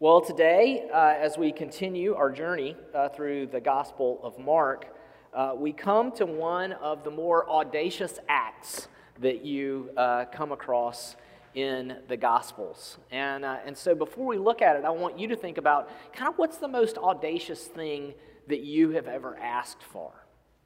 Well, today, uh, as we continue our journey uh, through the Gospel of Mark, uh, we come to one of the more audacious acts that you uh, come across in the Gospels. And, uh, and so, before we look at it, I want you to think about kind of what's the most audacious thing that you have ever asked for,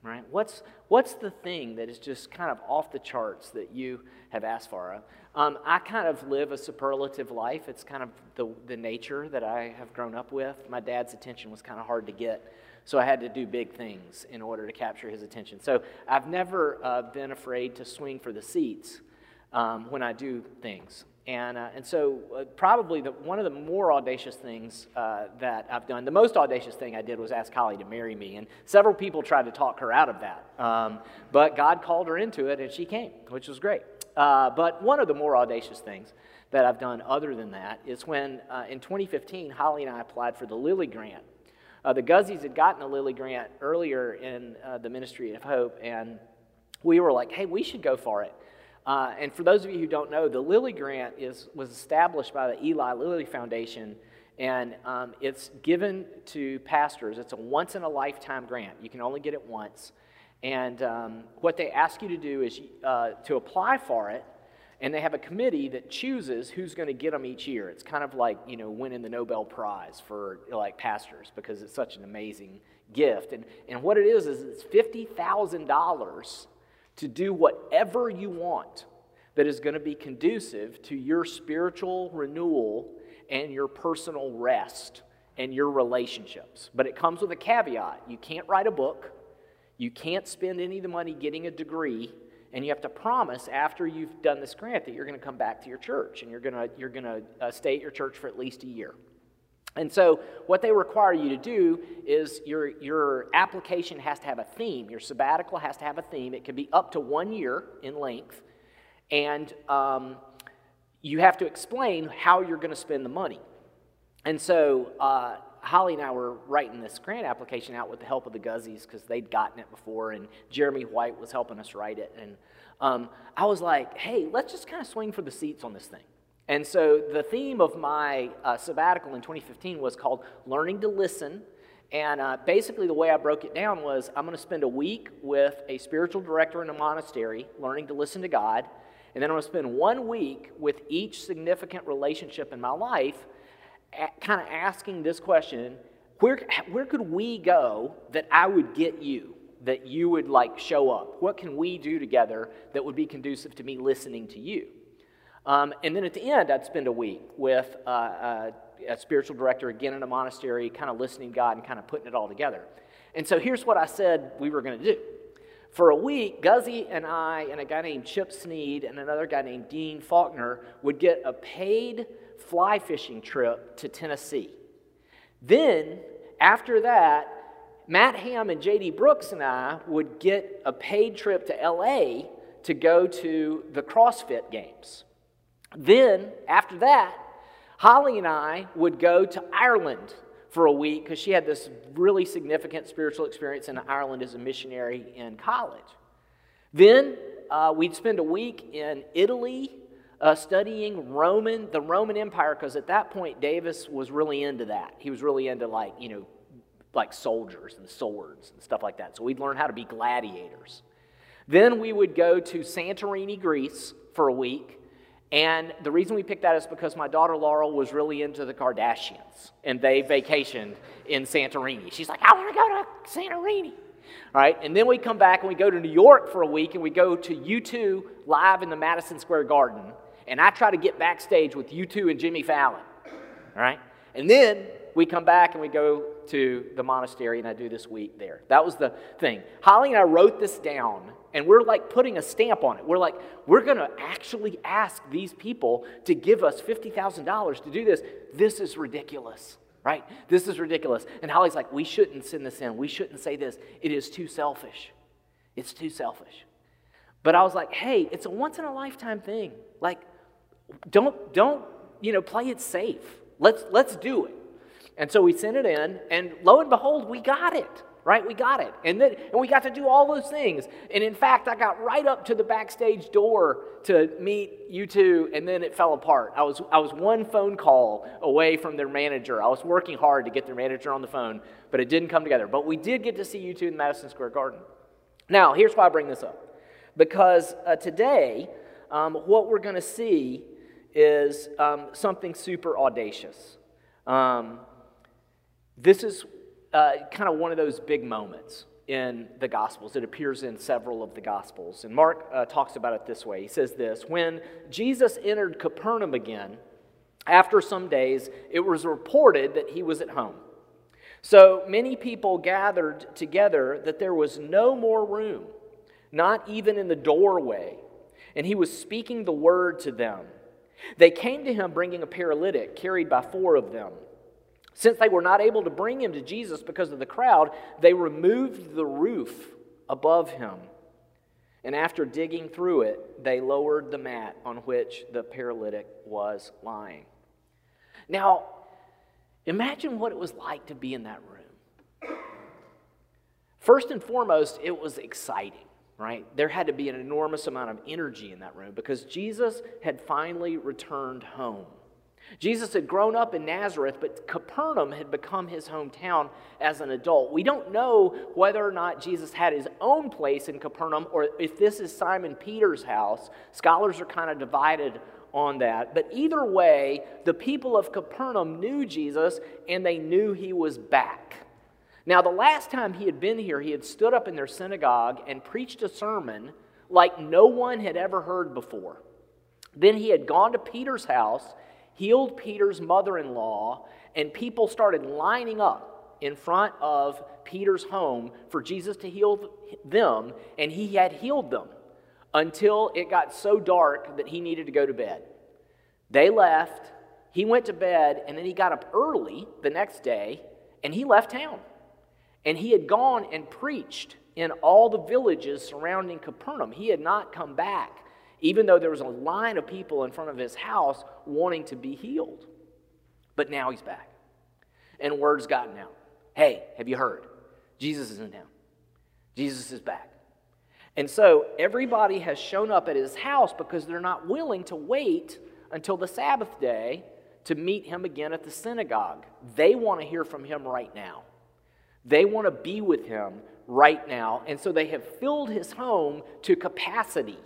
right? What's, what's the thing that is just kind of off the charts that you have asked for? Um, I kind of live a superlative life. It's kind of the, the nature that I have grown up with. My dad's attention was kind of hard to get, so I had to do big things in order to capture his attention. So I've never uh, been afraid to swing for the seats um, when I do things. And, uh, and so, uh, probably the, one of the more audacious things uh, that I've done, the most audacious thing I did was ask Holly to marry me. And several people tried to talk her out of that. Um, but God called her into it, and she came, which was great. Uh, but one of the more audacious things that I've done other than that is when uh, in 2015, Holly and I applied for the Lilly Grant. Uh, the Guzzies had gotten a Lilly Grant earlier in the Ministry of Hope, and we were like, hey, we should go for it. Uh, and for those of you who don't know, the Lilly Grant is, was established by the Eli Lilly Foundation, and um, it's given to pastors. It's a once in a lifetime grant. You can only get it once. And um, what they ask you to do is uh, to apply for it, and they have a committee that chooses who's going to get them each year. It's kind of like you know winning the Nobel Prize for like pastors because it's such an amazing gift. And and what it is is it's fifty thousand dollars to do whatever you want that is going to be conducive to your spiritual renewal and your personal rest and your relationships. But it comes with a caveat: you can't write a book. You can't spend any of the money getting a degree, and you have to promise after you've done this grant that you're going to come back to your church and you're going to, you're going to uh, stay at your church for at least a year. And so, what they require you to do is your, your application has to have a theme. Your sabbatical has to have a theme. It can be up to one year in length. And um, you have to explain how you're going to spend the money. And so, uh, Holly and I were writing this grant application out with the help of the Guzzies because they'd gotten it before, and Jeremy White was helping us write it. And um, I was like, hey, let's just kind of swing for the seats on this thing. And so the theme of my uh, sabbatical in 2015 was called Learning to Listen. And uh, basically, the way I broke it down was I'm going to spend a week with a spiritual director in a monastery, learning to listen to God. And then I'm going to spend one week with each significant relationship in my life kind of asking this question where, where could we go that I would get you, that you would like show up? What can we do together that would be conducive to me listening to you? Um, and then at the end, I'd spend a week with uh, uh, a spiritual director again in a monastery, kind of listening to God and kind of putting it all together. And so here's what I said we were going to do. For a week, Guzzy and I and a guy named Chip Sneed and another guy named Dean Faulkner would get a paid fly fishing trip to Tennessee. Then, after that, Matt Ham and JD Brooks and I would get a paid trip to LA to go to the CrossFit Games. Then, after that, Holly and I would go to Ireland for a week because she had this really significant spiritual experience in Ireland as a missionary in college. Then uh, we'd spend a week in Italy uh, studying Roman, the Roman Empire, because at that point Davis was really into that. He was really into like, you know, like soldiers and swords and stuff like that. So we'd learn how to be gladiators. Then we would go to Santorini, Greece for a week. And the reason we picked that is because my daughter Laurel was really into the Kardashians and they vacationed in Santorini. She's like, I want to go to Santorini. All right, and then we come back and we go to New York for a week and we go to U2 live in the Madison Square Garden and I try to get backstage with U2 and Jimmy Fallon. All right? And then we come back and we go to the monastery and I do this week there. That was the thing. Holly and I wrote this down and we're like putting a stamp on it. We're like, we're going to actually ask these people to give us $50,000 to do this. This is ridiculous, right? This is ridiculous. And Holly's like, we shouldn't send this in. We shouldn't say this. It is too selfish. It's too selfish. But I was like, hey, it's a once in a lifetime thing. Like, don't, don't, you know, play it safe. Let's, let's do it. And so we sent it in, and lo and behold, we got it. Right? We got it. And then and we got to do all those things. And in fact, I got right up to the backstage door to meet U2, and then it fell apart. I was I was one phone call away from their manager. I was working hard to get their manager on the phone, but it didn't come together. But we did get to see U2 in Madison Square Garden. Now, here's why I bring this up. Because uh, today, um, what we're going to see is um, something super audacious. Um, this is uh, kind of one of those big moments in the Gospels. It appears in several of the Gospels. And Mark uh, talks about it this way He says this When Jesus entered Capernaum again, after some days, it was reported that he was at home. So many people gathered together that there was no more room, not even in the doorway. And he was speaking the word to them. They came to him bringing a paralytic carried by four of them. Since they were not able to bring him to Jesus because of the crowd, they removed the roof above him. And after digging through it, they lowered the mat on which the paralytic was lying. Now, imagine what it was like to be in that room. First and foremost, it was exciting, right? There had to be an enormous amount of energy in that room because Jesus had finally returned home. Jesus had grown up in Nazareth, but Capernaum had become his hometown as an adult. We don't know whether or not Jesus had his own place in Capernaum or if this is Simon Peter's house. Scholars are kind of divided on that. But either way, the people of Capernaum knew Jesus and they knew he was back. Now, the last time he had been here, he had stood up in their synagogue and preached a sermon like no one had ever heard before. Then he had gone to Peter's house healed Peter's mother in law, and people started lining up in front of Peter's home for Jesus to heal them, and he had healed them until it got so dark that he needed to go to bed. They left, he went to bed, and then he got up early the next day and he left town. And he had gone and preached in all the villages surrounding Capernaum. He had not come back even though there was a line of people in front of his house wanting to be healed. But now he's back. And word's gotten out. Hey, have you heard? Jesus is in town. Jesus is back. And so everybody has shown up at his house because they're not willing to wait until the Sabbath day to meet him again at the synagogue. They want to hear from him right now. They want to be with him right now. And so they have filled his home to capacity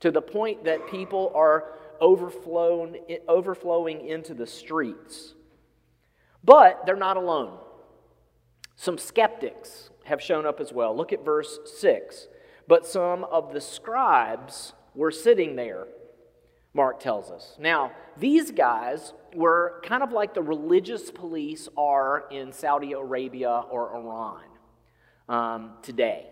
to the point that people are overflown, overflowing into the streets. But they're not alone. Some skeptics have shown up as well. Look at verse 6. But some of the scribes were sitting there, Mark tells us. Now, these guys were kind of like the religious police are in Saudi Arabia or Iran um, today.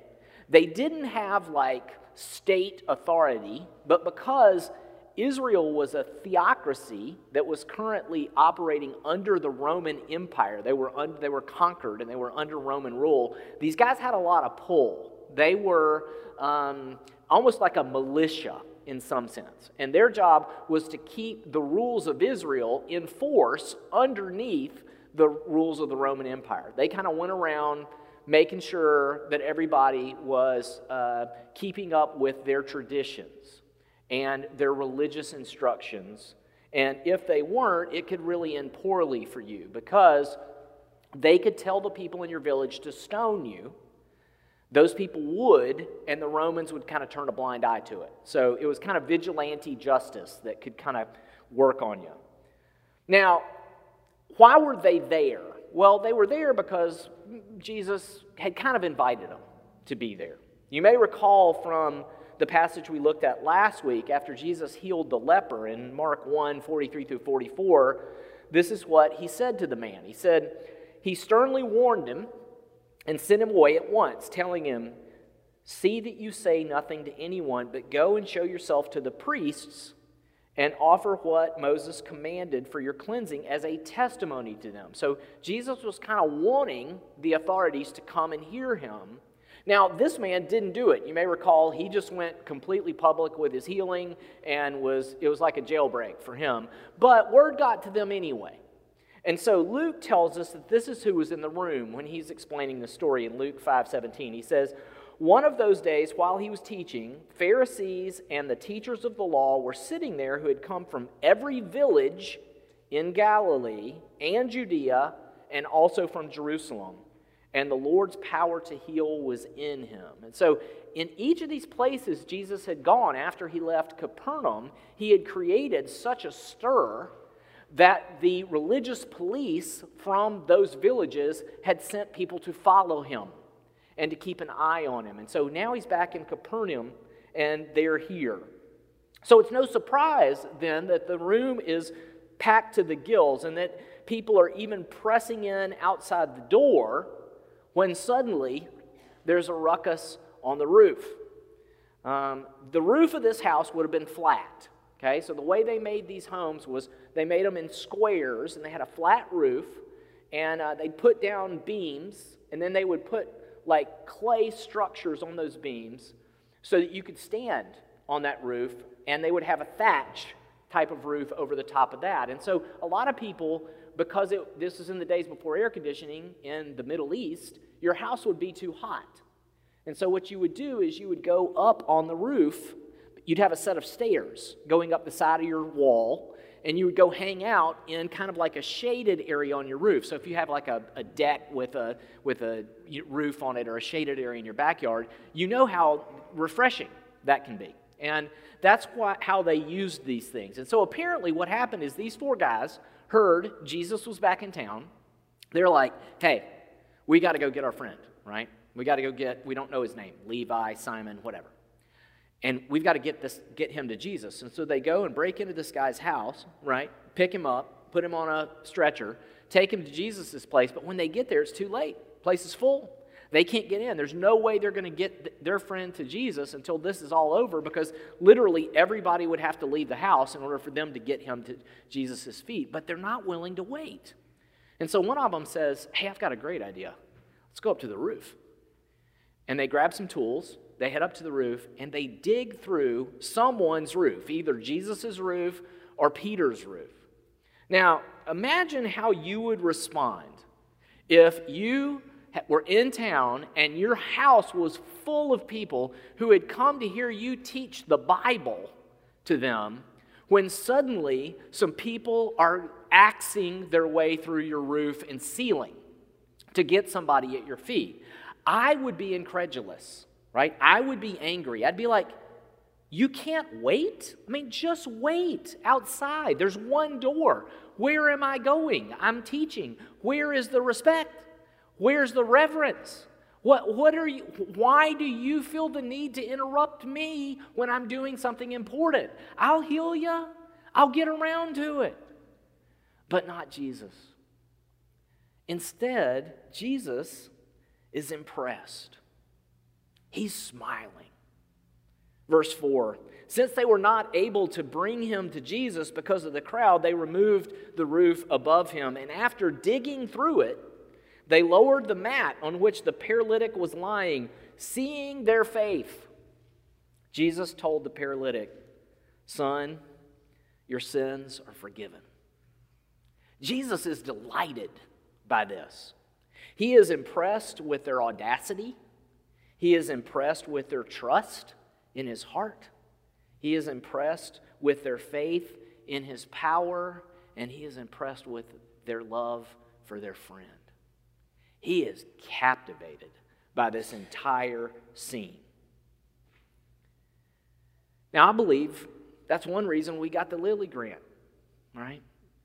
They didn't have like state authority, but because Israel was a theocracy that was currently operating under the Roman Empire. They were, un- they were conquered and they were under Roman rule. These guys had a lot of pull. They were um, almost like a militia in some sense. And their job was to keep the rules of Israel in force underneath the rules of the Roman Empire. They kind of went around making sure that everybody was uh, keeping up with their traditions and their religious instructions. And if they weren't, it could really end poorly for you because they could tell the people in your village to stone you. Those people would, and the Romans would kind of turn a blind eye to it. So it was kind of vigilante justice that could kind of work on you. Now, why were they there? Well, they were there because Jesus had kind of invited them to be there. You may recall from the passage we looked at last week after Jesus healed the leper in Mark 1 43 through 44. This is what he said to the man. He said, He sternly warned him and sent him away at once, telling him, See that you say nothing to anyone, but go and show yourself to the priests and offer what Moses commanded for your cleansing as a testimony to them. So Jesus was kind of wanting the authorities to come and hear him. Now, this man didn't do it. You may recall he just went completely public with his healing and was it was like a jailbreak for him. But word got to them anyway. And so Luke tells us that this is who was in the room when he's explaining the story in Luke 5:17. He says, "One of those days while he was teaching, Pharisees and the teachers of the law were sitting there who had come from every village in Galilee and Judea and also from Jerusalem. And the Lord's power to heal was in him." And so in each of these places Jesus had gone after he left Capernaum, he had created such a stir that the religious police from those villages had sent people to follow him and to keep an eye on him. And so now he's back in Capernaum and they're here. So it's no surprise then that the room is packed to the gills and that people are even pressing in outside the door when suddenly there's a ruckus on the roof. Um, the roof of this house would have been flat. Okay, so the way they made these homes was they made them in squares and they had a flat roof and uh, they'd put down beams and then they would put like clay structures on those beams so that you could stand on that roof and they would have a thatch type of roof over the top of that. And so a lot of people, because it, this was in the days before air conditioning in the Middle East, your house would be too hot. And so what you would do is you would go up on the roof you'd have a set of stairs going up the side of your wall, and you would go hang out in kind of like a shaded area on your roof. So if you have like a, a deck with a, with a roof on it or a shaded area in your backyard, you know how refreshing that can be. And that's why, how they used these things. And so apparently, what happened is these four guys heard Jesus was back in town. They're like, hey, we got to go get our friend, right? We got to go get, we don't know his name, Levi, Simon, whatever. And we've got to get this get him to jesus. And so they go and break into this guy's house right? Pick him up put him on a stretcher take him to jesus' place. But when they get there it's too late. Place is full. They can't get in. There's no way they're going to get their friend to jesus until this is all over because literally everybody would have to leave the house in order for them to get him to jesus' feet. But they're not willing to wait and so one of them says hey i've got a great idea let's go up to the roof and they grab some tools they head up to the roof and they dig through someone's roof, either Jesus' roof or Peter's roof. Now, imagine how you would respond if you were in town and your house was full of people who had come to hear you teach the Bible to them when suddenly some people are axing their way through your roof and ceiling to get somebody at your feet. I would be incredulous right? I would be angry. I'd be like, you can't wait? I mean, just wait outside. There's one door. Where am I going? I'm teaching. Where is the respect? Where's the reverence? What, what are you, why do you feel the need to interrupt me when I'm doing something important? I'll heal you. I'll get around to it. But not Jesus. Instead, Jesus is impressed. He's smiling. Verse 4 Since they were not able to bring him to Jesus because of the crowd, they removed the roof above him. And after digging through it, they lowered the mat on which the paralytic was lying. Seeing their faith, Jesus told the paralytic, Son, your sins are forgiven. Jesus is delighted by this. He is impressed with their audacity. He is impressed with their trust in his heart. He is impressed with their faith in his power, and he is impressed with their love for their friend. He is captivated by this entire scene. Now, I believe that's one reason we got the Lilly Grant, right?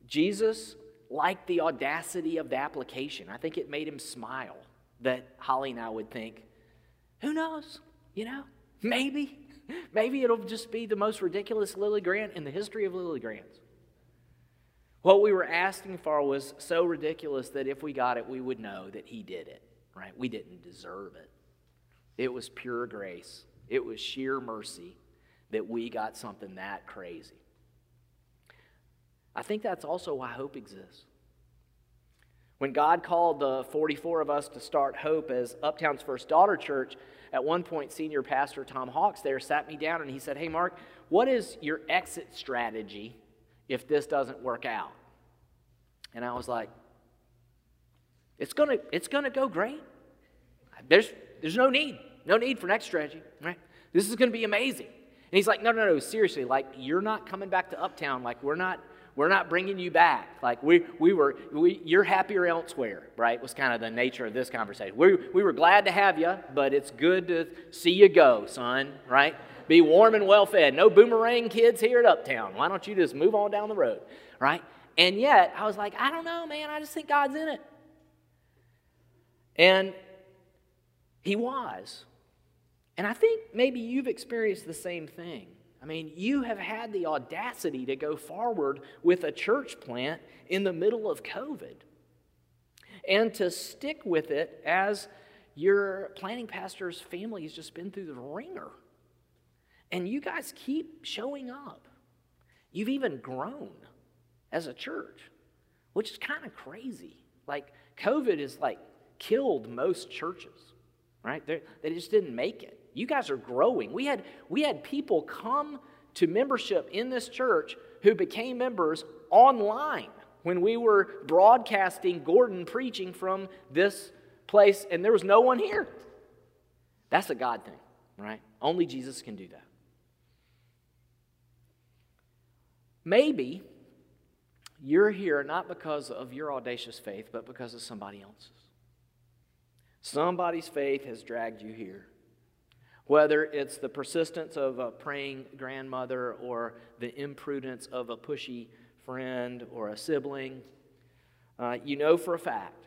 Jesus liked the audacity of the application. I think it made him smile that Holly and I would think, who knows? You know, maybe. Maybe it'll just be the most ridiculous Lilly Grant in the history of Lilly Grants. What we were asking for was so ridiculous that if we got it, we would know that he did it, right? We didn't deserve it. It was pure grace, it was sheer mercy that we got something that crazy. I think that's also why hope exists. When God called the 44 of us to start Hope as Uptown's first daughter church, at one point, senior pastor Tom Hawks there sat me down and he said, Hey, Mark, what is your exit strategy if this doesn't work out? And I was like, it's to it's gonna go great. There's, there's no need, no need for next strategy, right? This is to be amazing. And he's like, no, no, no, seriously, like, you're not coming back to Uptown. Like, we're not, we're not bringing you back. Like, we, we were, we, you're happier elsewhere, right? Was kind of the nature of this conversation. We, we were glad to have you, but it's good to see you go, son, right? Be warm and well fed. No boomerang kids here at Uptown. Why don't you just move on down the road, right? And yet, I was like, I don't know, man. I just think God's in it. And he was. And I think maybe you've experienced the same thing. I mean, you have had the audacity to go forward with a church plant in the middle of COVID and to stick with it as your planning pastor's family has just been through the ringer. And you guys keep showing up. You've even grown as a church, which is kind of crazy. Like, COVID has like killed most churches, right? They're, they just didn't make it. You guys are growing. We had, we had people come to membership in this church who became members online when we were broadcasting Gordon preaching from this place, and there was no one here. That's a God thing, right? Only Jesus can do that. Maybe you're here not because of your audacious faith, but because of somebody else's. Somebody's faith has dragged you here. Whether it's the persistence of a praying grandmother or the imprudence of a pushy friend or a sibling, uh, you know for a fact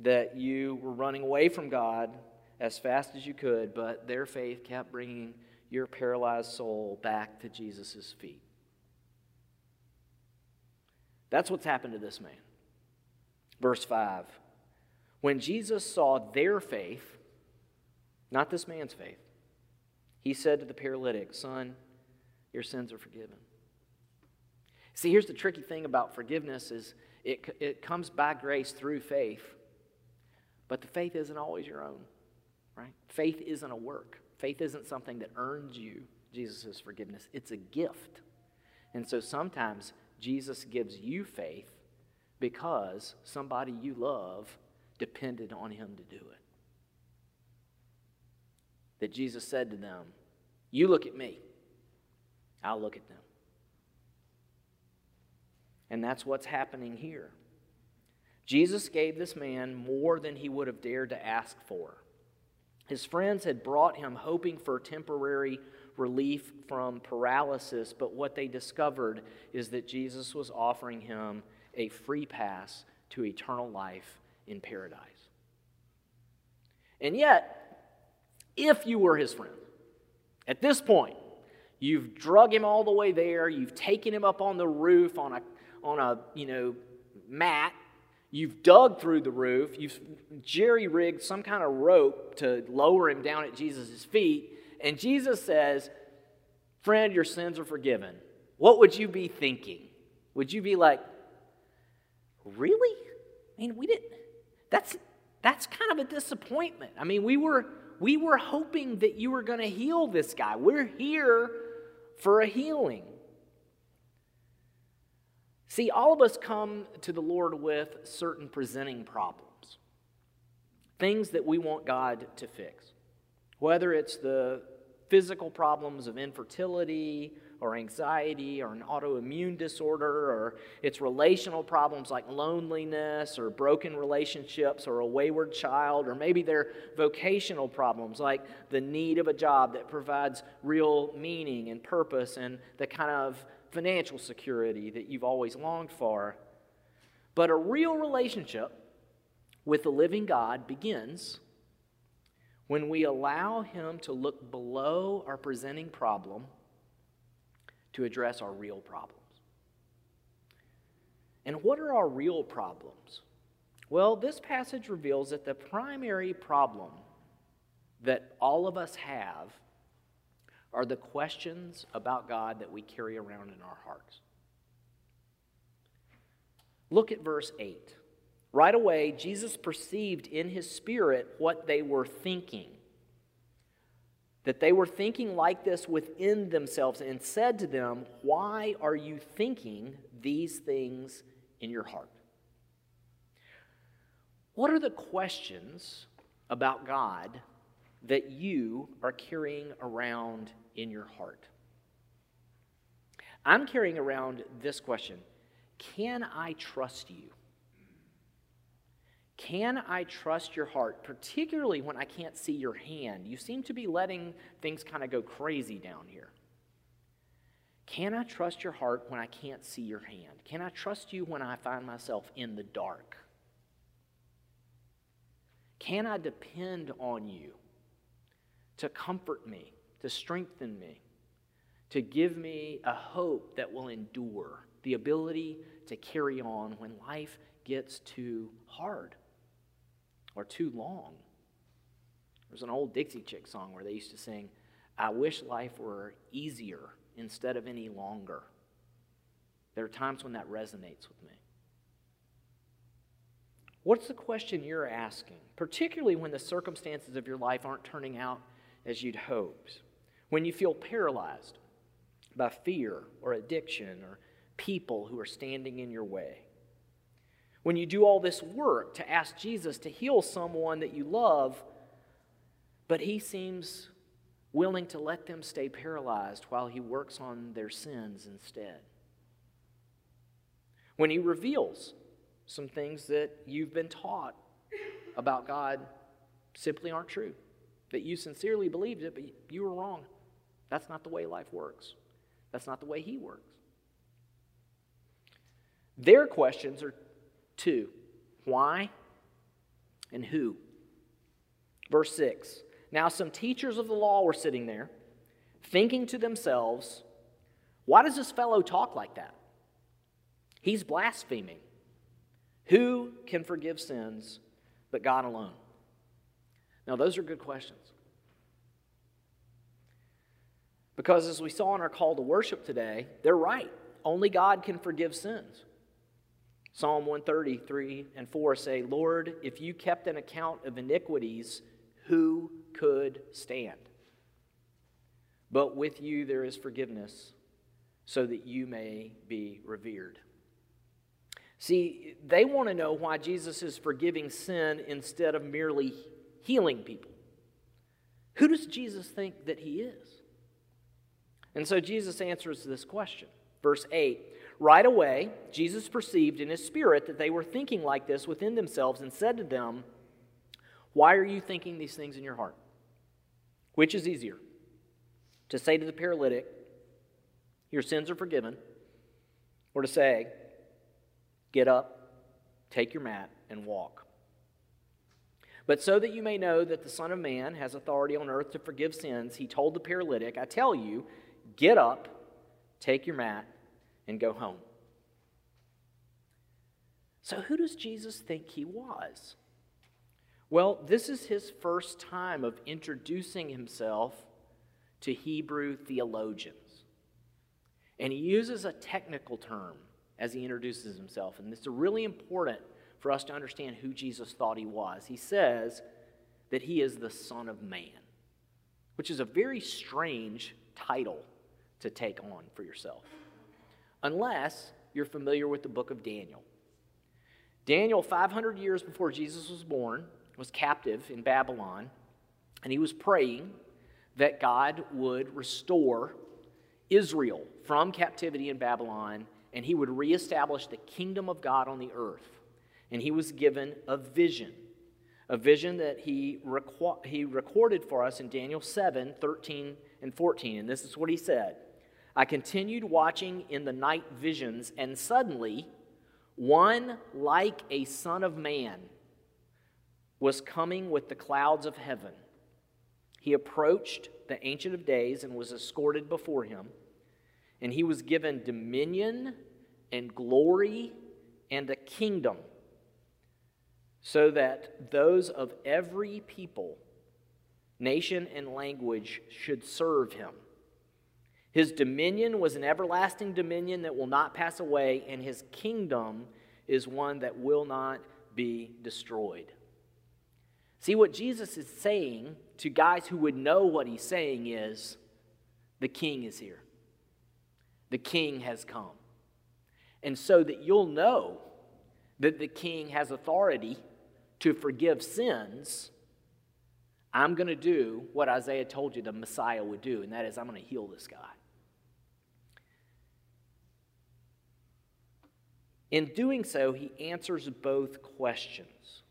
that you were running away from God as fast as you could, but their faith kept bringing your paralyzed soul back to Jesus' feet. That's what's happened to this man. Verse 5 When Jesus saw their faith, not this man's faith, he said to the paralytic, Son, your sins are forgiven. See, here's the tricky thing about forgiveness is it, it comes by grace through faith, but the faith isn't always your own, right? Faith isn't a work. Faith isn't something that earns you Jesus' forgiveness. It's a gift. And so sometimes Jesus gives you faith because somebody you love depended on him to do it. That Jesus said to them, You look at me, I'll look at them. And that's what's happening here. Jesus gave this man more than he would have dared to ask for. His friends had brought him hoping for temporary relief from paralysis, but what they discovered is that Jesus was offering him a free pass to eternal life in paradise. And yet, if you were his friend, at this point, you've drug him all the way there, you've taken him up on the roof on a, on a you know, mat, you've dug through the roof, you've jerry rigged some kind of rope to lower him down at Jesus' feet, and Jesus says, Friend, your sins are forgiven. What would you be thinking? Would you be like, Really? I mean, we didn't. That's, that's kind of a disappointment. I mean, we were, we were hoping that you were going to heal this guy. We're here for a healing. See, all of us come to the Lord with certain presenting problems, things that we want God to fix. Whether it's the physical problems of infertility or anxiety or an autoimmune disorder, or it's relational problems like loneliness or broken relationships or a wayward child, or maybe they're vocational problems like the need of a job that provides real meaning and purpose and the kind of financial security that you've always longed for. But a real relationship with the living God begins when we allow Him to look below our presenting problem to address our real problems. And what are our real problems? Well, this passage reveals that the primary problem that all of us have are the questions about God that we carry around in our hearts. Look at verse 8. Right away, Jesus perceived in his spirit what they were thinking. That they were thinking like this within themselves and said to them, Why are you thinking these things in your heart? What are the questions about God that you are carrying around in your heart? I'm carrying around this question Can I trust you? Can I trust your heart, particularly when I can't see your hand? You seem to be letting things kind of go crazy down here. Can I trust your heart when I can't see your hand? Can I trust you when I find myself in the dark? Can I depend on you to comfort me, to strengthen me, to give me a hope that will endure, the ability to carry on when life gets too hard or too long? There's an old Dixie Chick song where they used to sing, I wish life were easier instead of any longer. There are times when that resonates with me. What's the question you're asking, particularly when the circumstances of your life aren't turning out as you'd hoped? When you feel paralyzed by fear or addiction or people who are standing in your way? When you do all this work to ask Jesus to heal someone that you love, but he seems willing to let them stay paralyzed while he works on their sins instead? When he reveals some things that you've been taught about God simply aren't true. That you sincerely believed it, but you were wrong. That's not the way life works. That's not the way He works. Their questions are two why and who. Verse 6 Now some teachers of the law were sitting there, thinking to themselves, Why does this fellow talk like that? He's blaspheming. Who can forgive sins but God alone? Now, those are good questions. Because as we saw in our call to worship today, they're right. Only God can forgive sins. Psalm 133 and 4 say, Lord, if you kept an account of iniquities, who could stand? But with you there is forgiveness, so that you may be revered. See, they want to know why Jesus is forgiving sin instead of merely healing people. Who does Jesus think that he is? And so Jesus answers this question. Verse 8 Right away, Jesus perceived in his spirit that they were thinking like this within themselves and said to them, Why are you thinking these things in your heart? Which is easier? To say to the paralytic, Your sins are forgiven, or to say, Get up, take your mat, and walk. But so that you may know that the Son of Man has authority on earth to forgive sins, he told the paralytic, I tell you, get up, take your mat, and go home. So, who does Jesus think he was? Well, this is his first time of introducing himself to Hebrew theologians. And he uses a technical term as he introduces himself. And it's really important for us to understand who Jesus thought he was. He says that he is the Son of Man, which is a very strange title to take on for yourself, unless you're familiar with the book of Daniel. Daniel, 500 years before Jesus was born, was captive in Babylon, and he was praying that God would restore Israel from captivity in Babylon and he would reestablish the kingdom of God on the earth. And he was given a vision, a vision that he, requ- he recorded for us in Daniel 7 13 and 14. And this is what he said I continued watching in the night visions, and suddenly, one like a son of man was coming with the clouds of heaven. He approached the Ancient of Days and was escorted before him and he was given dominion and glory and a kingdom so that those of every people, nation, and language should serve him. His dominion was an everlasting dominion that will not pass away, and his kingdom is one that will not be destroyed. See, what Jesus is saying to guys who would know what he's saying is the king is here the king has come. And so that you'll know that the king has authority to forgive sins, I'm going to do what Isaiah told you the Messiah would do, and that is, I'm going to heal this guy. In doing so, he answers both questions.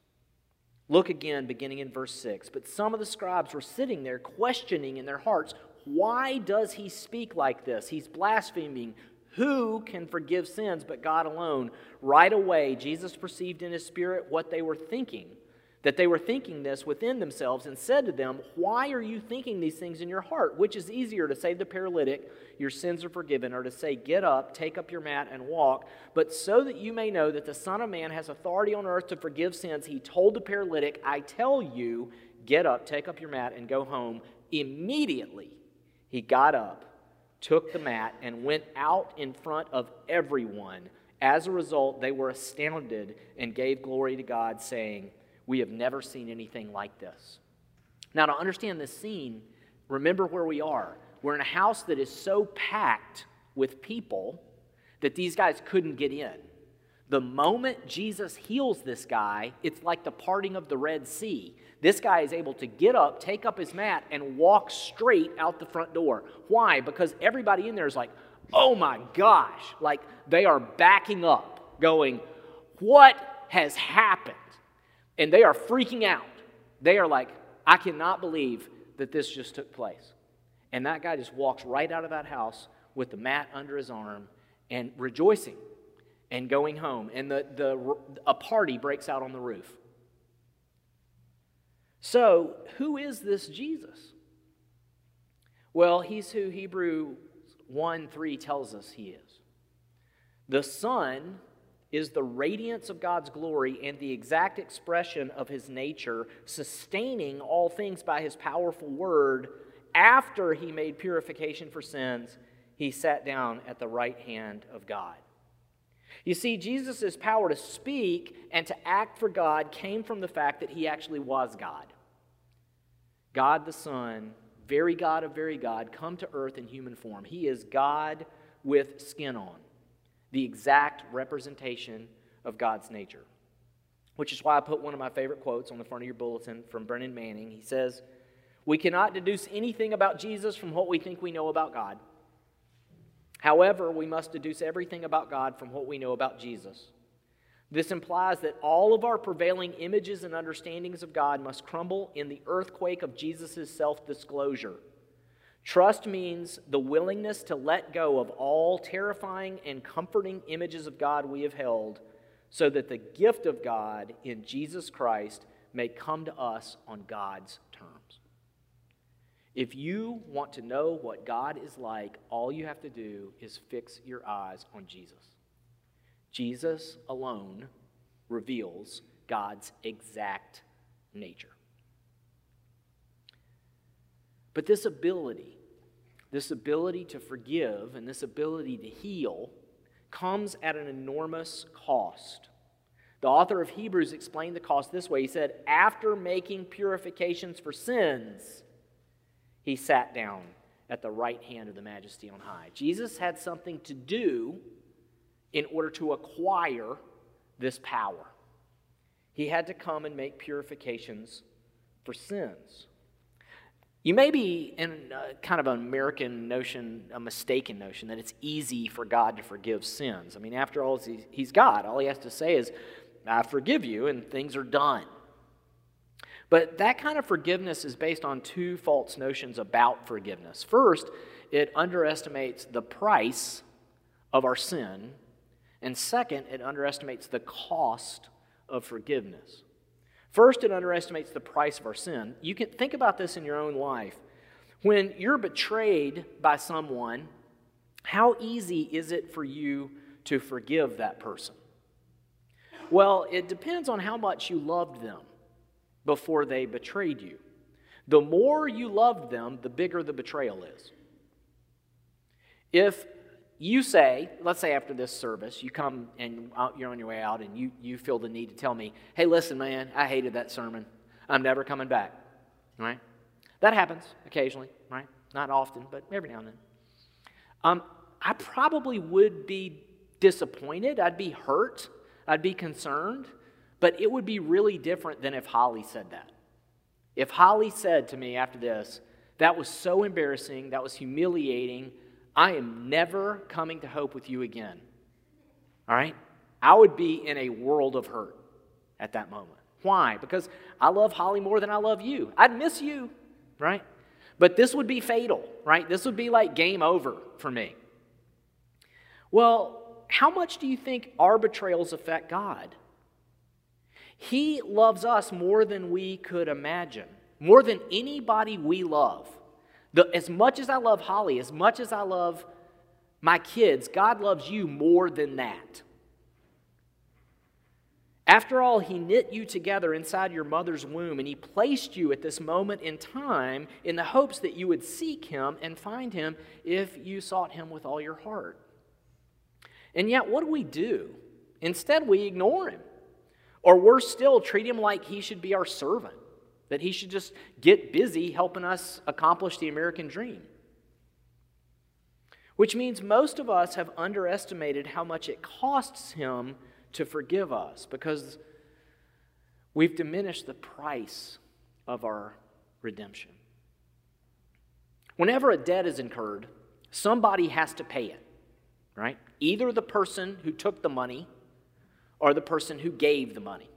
Look again, beginning in verse 6. But some of the scribes were sitting there, questioning in their hearts, Why does he speak like this? He's blaspheming. Who can forgive sins but God alone? Right away, Jesus perceived in his spirit what they were thinking that they were thinking this within themselves and said to them, Why are you thinking these things in your heart? Which is easier to say to the paralytic, Your sins are forgiven, or to say, Get up, take up your mat, and walk? But so that you may know that the Son of Man has authority on earth to forgive sins, he told the paralytic, I tell you, get up, take up your mat, and go home. Immediately he got up, took the mat, and went out in front of everyone. As a result, they were astounded and gave glory to God, saying, we have never seen anything like this. Now, to understand this scene, remember where we are. We're in a house that is so packed with people that these guys couldn't get in. The moment Jesus heals this guy, it's like the parting of the Red Sea. This guy is able to get up, take up his mat, and walk straight out the front door. Why? Because everybody in there is like, oh my gosh. Like they are backing up, going, what has happened? And they are freaking out. They are like, I cannot believe that this just took place. And that guy just walks right out of that house with the mat under his arm and rejoicing and going home. And the, the, a party breaks out on the roof. So, who is this Jesus? Well, he's who Hebrew 1 3 tells us he is. The Son is the radiance of God's glory and the exact expression of his nature, sustaining all things by his powerful word. After he made purification for sins, he sat down at the right hand of God. You see, Jesus' power to speak and to act for God came from the fact that he actually was God. God the Son, very God of very God, come to earth in human form. He is God with skin on the exact representation of God's nature. Which is why I put one of my favorite quotes on the front of your bulletin from Brennan Manning. He says, We cannot deduce anything about Jesus from what we think we know about God. However, we must deduce everything about God from what we know about Jesus. This implies that all of our prevailing images and understandings of God must crumble in the earthquake of Jesus' self disclosure. Trust means the willingness to let go of all terrifying and comforting images of God we have held so that the gift of God in Jesus Christ may come to us on God's terms. If you want to know what God is like, all you have to do is fix your eyes on Jesus. Jesus alone reveals God's exact nature. But this ability, this ability to forgive and this ability to heal comes at an enormous cost. The author of Hebrews explained the cost this way. He said, After making purifications for sins, he sat down at the right hand of the majesty on high. Jesus had something to do in order to acquire this power. He had to come and make purifications for sins. You may be in kind of an American notion, a mistaken notion, that it's easy for God to forgive sins. I mean, after all, He's God. All He has to say is, I forgive you, and things are done. But that kind of forgiveness is based on two false notions about forgiveness. First, it underestimates the price of our sin, and second, it underestimates the cost of forgiveness. First, it underestimates the price of our sin. You can think about this in your own life. When you're betrayed by someone, how easy is it for you to forgive that person? Well, it depends on how much you loved them before they betrayed you. The more you loved them, the bigger the betrayal is. If you say, let's say after this service, you come and you're on your way out and you, you feel the need to tell me, hey, listen, man, I hated that sermon. I'm never coming back. Right? That happens occasionally, right? Not often, but every now and then. Um, I probably would be disappointed. I'd be hurt. I'd be concerned. But it would be really different than if Holly said that. If Holly said to me after this, that was so embarrassing, that was humiliating, I am never coming to Hope with you again. All right? I would be in a world of hurt at that moment. Why? Because I love Holly more than I love you. I'd miss you, right? But this would be fatal, right? This would be like game over for me. Well, how much do you think our betrayals affect God? He loves us more than we could imagine, more than anybody we love. The, as much as I love Holly, as much as I love my kids, God loves you more than that. After all, He knit you together inside your mother's womb, and He placed you at this moment in time in the hopes that you would seek Him and find Him if you sought Him with all your heart. And yet, what do we do? Instead, we ignore Him. Or worse still, treat Him like He should be our servant, that He should just get busy helping us accomplish the American dream. Which means most of us have underestimated how much it costs Him to forgive us because we've diminished the price of our redemption. Whenever a debt is incurred, somebody has to pay it, right? Either the person who took the money or the person who gave the money.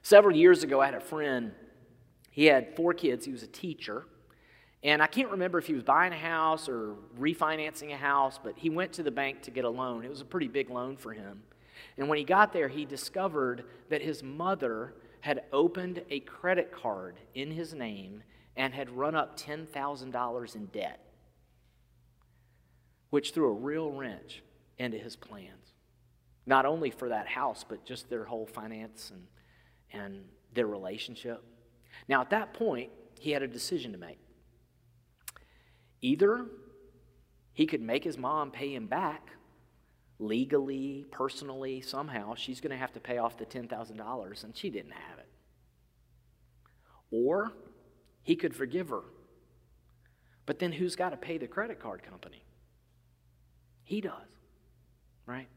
Several years ago, I had a friend, he had four kids, he was a teacher. And I can't remember if he was buying a house or refinancing a house, but he went to the bank to get a loan. It was a pretty big loan for him. And when he got there, he discovered that his mother had opened a credit card in his name and had run up $10,000 in debt, which threw a real wrench into his plans. Not only for that house, but just their whole finance and, and their relationship. Now, at that point, he had a decision to make. Either he could make his mom pay him back legally, personally, somehow, she's going to have to pay off the $10,000, and she didn't have it. Or he could forgive her. But then who's got to pay the credit card company? He does, right?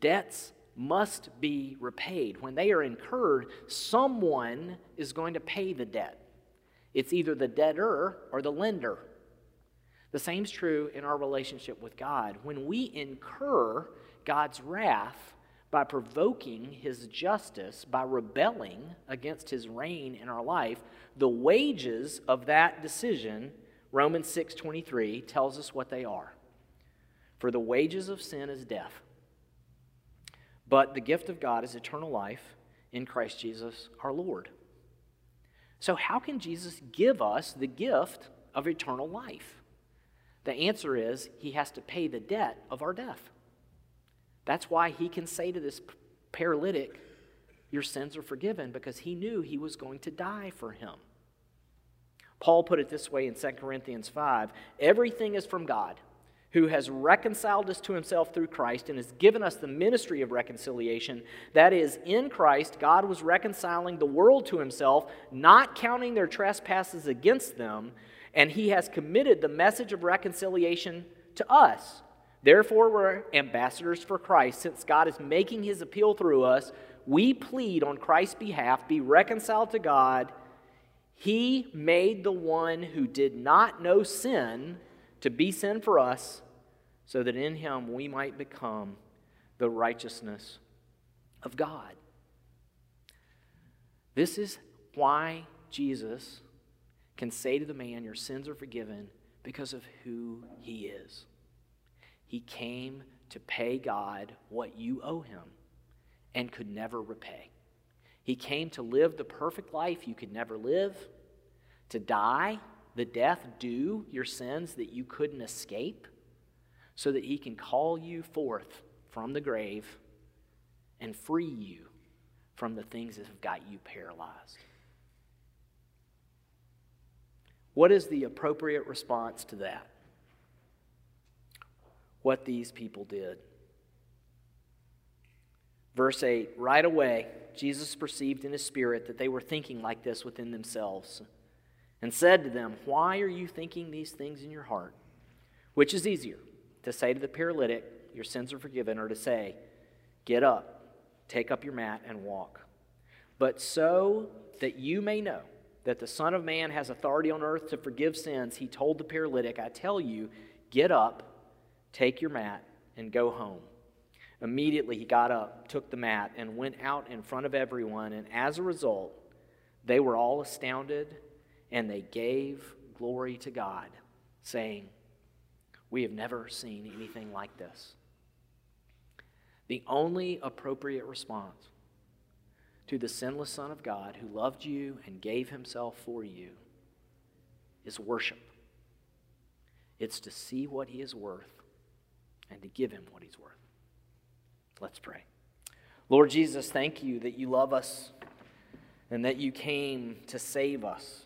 Debts must be repaid. When they are incurred, someone is going to pay the debt. It's either the debtor or the lender. The same is true in our relationship with God. When we incur God's wrath by provoking his justice, by rebelling against his reign in our life, the wages of that decision, Romans 6:23 tells us what they are. For the wages of sin is death. But the gift of God is eternal life in Christ Jesus our Lord. So how can Jesus give us the gift of eternal life? The answer is he has to pay the debt of our death. That's why he can say to this paralytic, Your sins are forgiven, because he knew he was going to die for him. Paul put it this way in 2 Corinthians 5 Everything is from God, who has reconciled us to himself through Christ and has given us the ministry of reconciliation. That is, in Christ, God was reconciling the world to himself, not counting their trespasses against them and he has committed the message of reconciliation to us. Therefore, we're ambassadors for Christ. Since God is making his appeal through us, we plead on Christ's behalf be reconciled to God. He made the one who did not know sin to be sin for us, so that in him we might become the righteousness of God. This is why Jesus can say to the man, Your sins are forgiven because of who he is. He came to pay God what you owe him and could never repay. He came to live the perfect life you could never live, to die the death due your sins that you couldn't escape, so that he can call you forth from the grave and free you from the things that have got you paralyzed. What is the appropriate response to that? What these people did. Verse 8 Right away, Jesus perceived in his spirit that they were thinking like this within themselves and said to them, Why are you thinking these things in your heart? Which is easier, to say to the paralytic, Your sins are forgiven, or to say, Get up, take up your mat, and walk? But so that you may know that the Son of Man has authority on earth to forgive sins, he told the paralytic, I tell you, get up, take your mat, and go home. Immediately he got up, took the mat, and went out in front of everyone. And as a result, they were all astounded and they gave glory to God, saying, We have never seen anything like this. The only appropriate response to the sinless Son of God who loved you and gave himself for you is worship. It's to see what he is worth and to give him what he's worth. Let's pray. Lord Jesus, thank you that you love us and that you came to save us,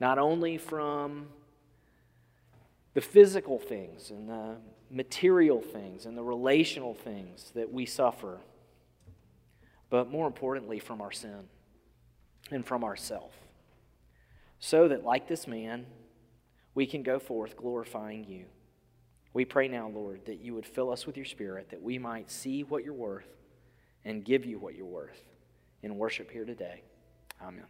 not only from the physical things and the material things and the relational things that we suffer, but more importantly, from our sin and from ourself. So that, like this man, we can go forth glorifying you. We pray now, Lord, that you would fill us with your Spirit, that we might see what you're worth and give you what you're worth in worship here today. Amen.